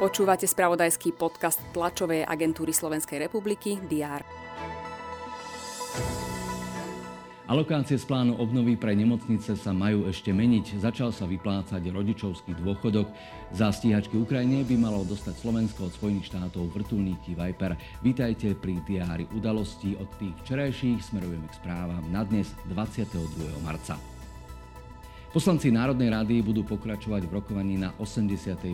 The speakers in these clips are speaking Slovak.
Počúvate spravodajský podcast tlačovej agentúry Slovenskej republiky DR. Alokácie z plánu obnovy pre nemocnice sa majú ešte meniť. Začal sa vyplácať rodičovský dôchodok. Za stíhačky Ukrajine by malo dostať Slovensko od Spojených štátov vrtulníky Viper. Vítajte pri diári udalostí od tých včerajších. Smerujeme k správam na dnes 22. marca. Poslanci Národnej rady budú pokračovať v rokovaní na 88.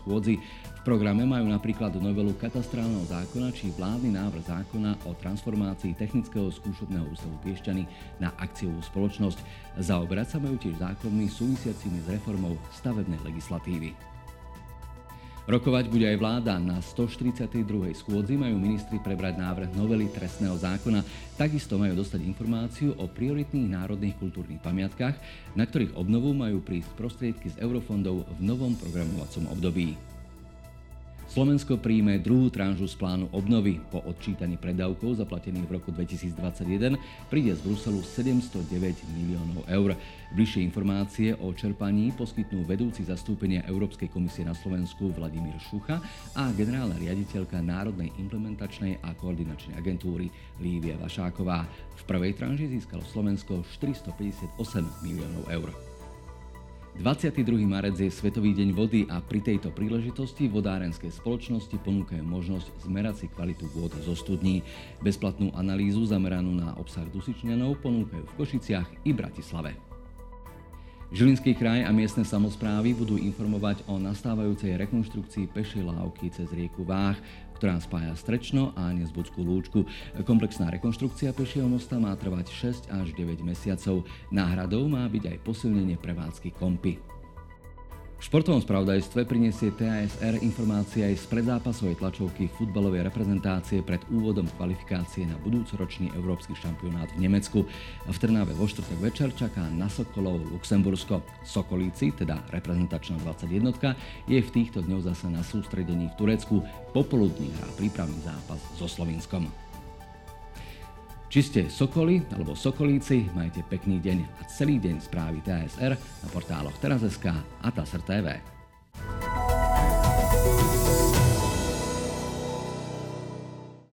schôdzi. V programe majú napríklad novelu katastrálneho zákona či vládny návrh zákona o transformácii Technického skúšobného ústavu Piešťany na akciovú spoločnosť. Zaoberať sa majú tiež zákonmi súvisiacimi s reformou stavebnej legislatívy. Rokovať bude aj vláda. Na 142. schôdzi majú ministri prebrať návrh novely trestného zákona. Takisto majú dostať informáciu o prioritných národných kultúrnych pamiatkách, na ktorých obnovu majú prísť prostriedky z eurofondov v novom programovacom období. Slovensko príjme druhú tranžu z plánu obnovy. Po odčítaní predávkov zaplatených v roku 2021 príde z Bruselu 709 miliónov eur. Bližšie informácie o čerpaní poskytnú vedúci zastúpenia Európskej komisie na Slovensku Vladimír Šucha a generálna riaditeľka Národnej implementačnej a koordinačnej agentúry Lívia Vašáková. V prvej tranži získalo Slovensko 458 miliónov eur. 22. marec je Svetový deň vody a pri tejto príležitosti vodárenské spoločnosti ponúkajú možnosť zmerať si kvalitu vôd zo studní. Bezplatnú analýzu zameranú na obsah dusičňanov ponúkajú v Košiciach i Bratislave. Žilinský kraj a miestne samozprávy budú informovať o nastávajúcej rekonštrukcii pešej lávky cez rieku Váh, ktorá spája Strečno a Nezbudskú lúčku. Komplexná rekonštrukcia pešieho mosta má trvať 6 až 9 mesiacov. Náhradou má byť aj posilnenie prevádzky kompy. V športovom spravodajstve prinesie TASR informácie aj z predzápasovej tlačovky futbalovej reprezentácie pred úvodom kvalifikácie na budúcoročný európsky šampionát v Nemecku. V Trnave vo štvrtok večer čaká na Sokolov Luxembursko. Sokolíci, teda reprezentačná 21, je v týchto dňoch zase na sústredení v Turecku. Popoludní hrá prípravný zápas so Slovinskom. Či ste Sokoli alebo Sokolíci, majte pekný deň a celý deň správy TSR na portáloch Teraz.sk a TASR TV.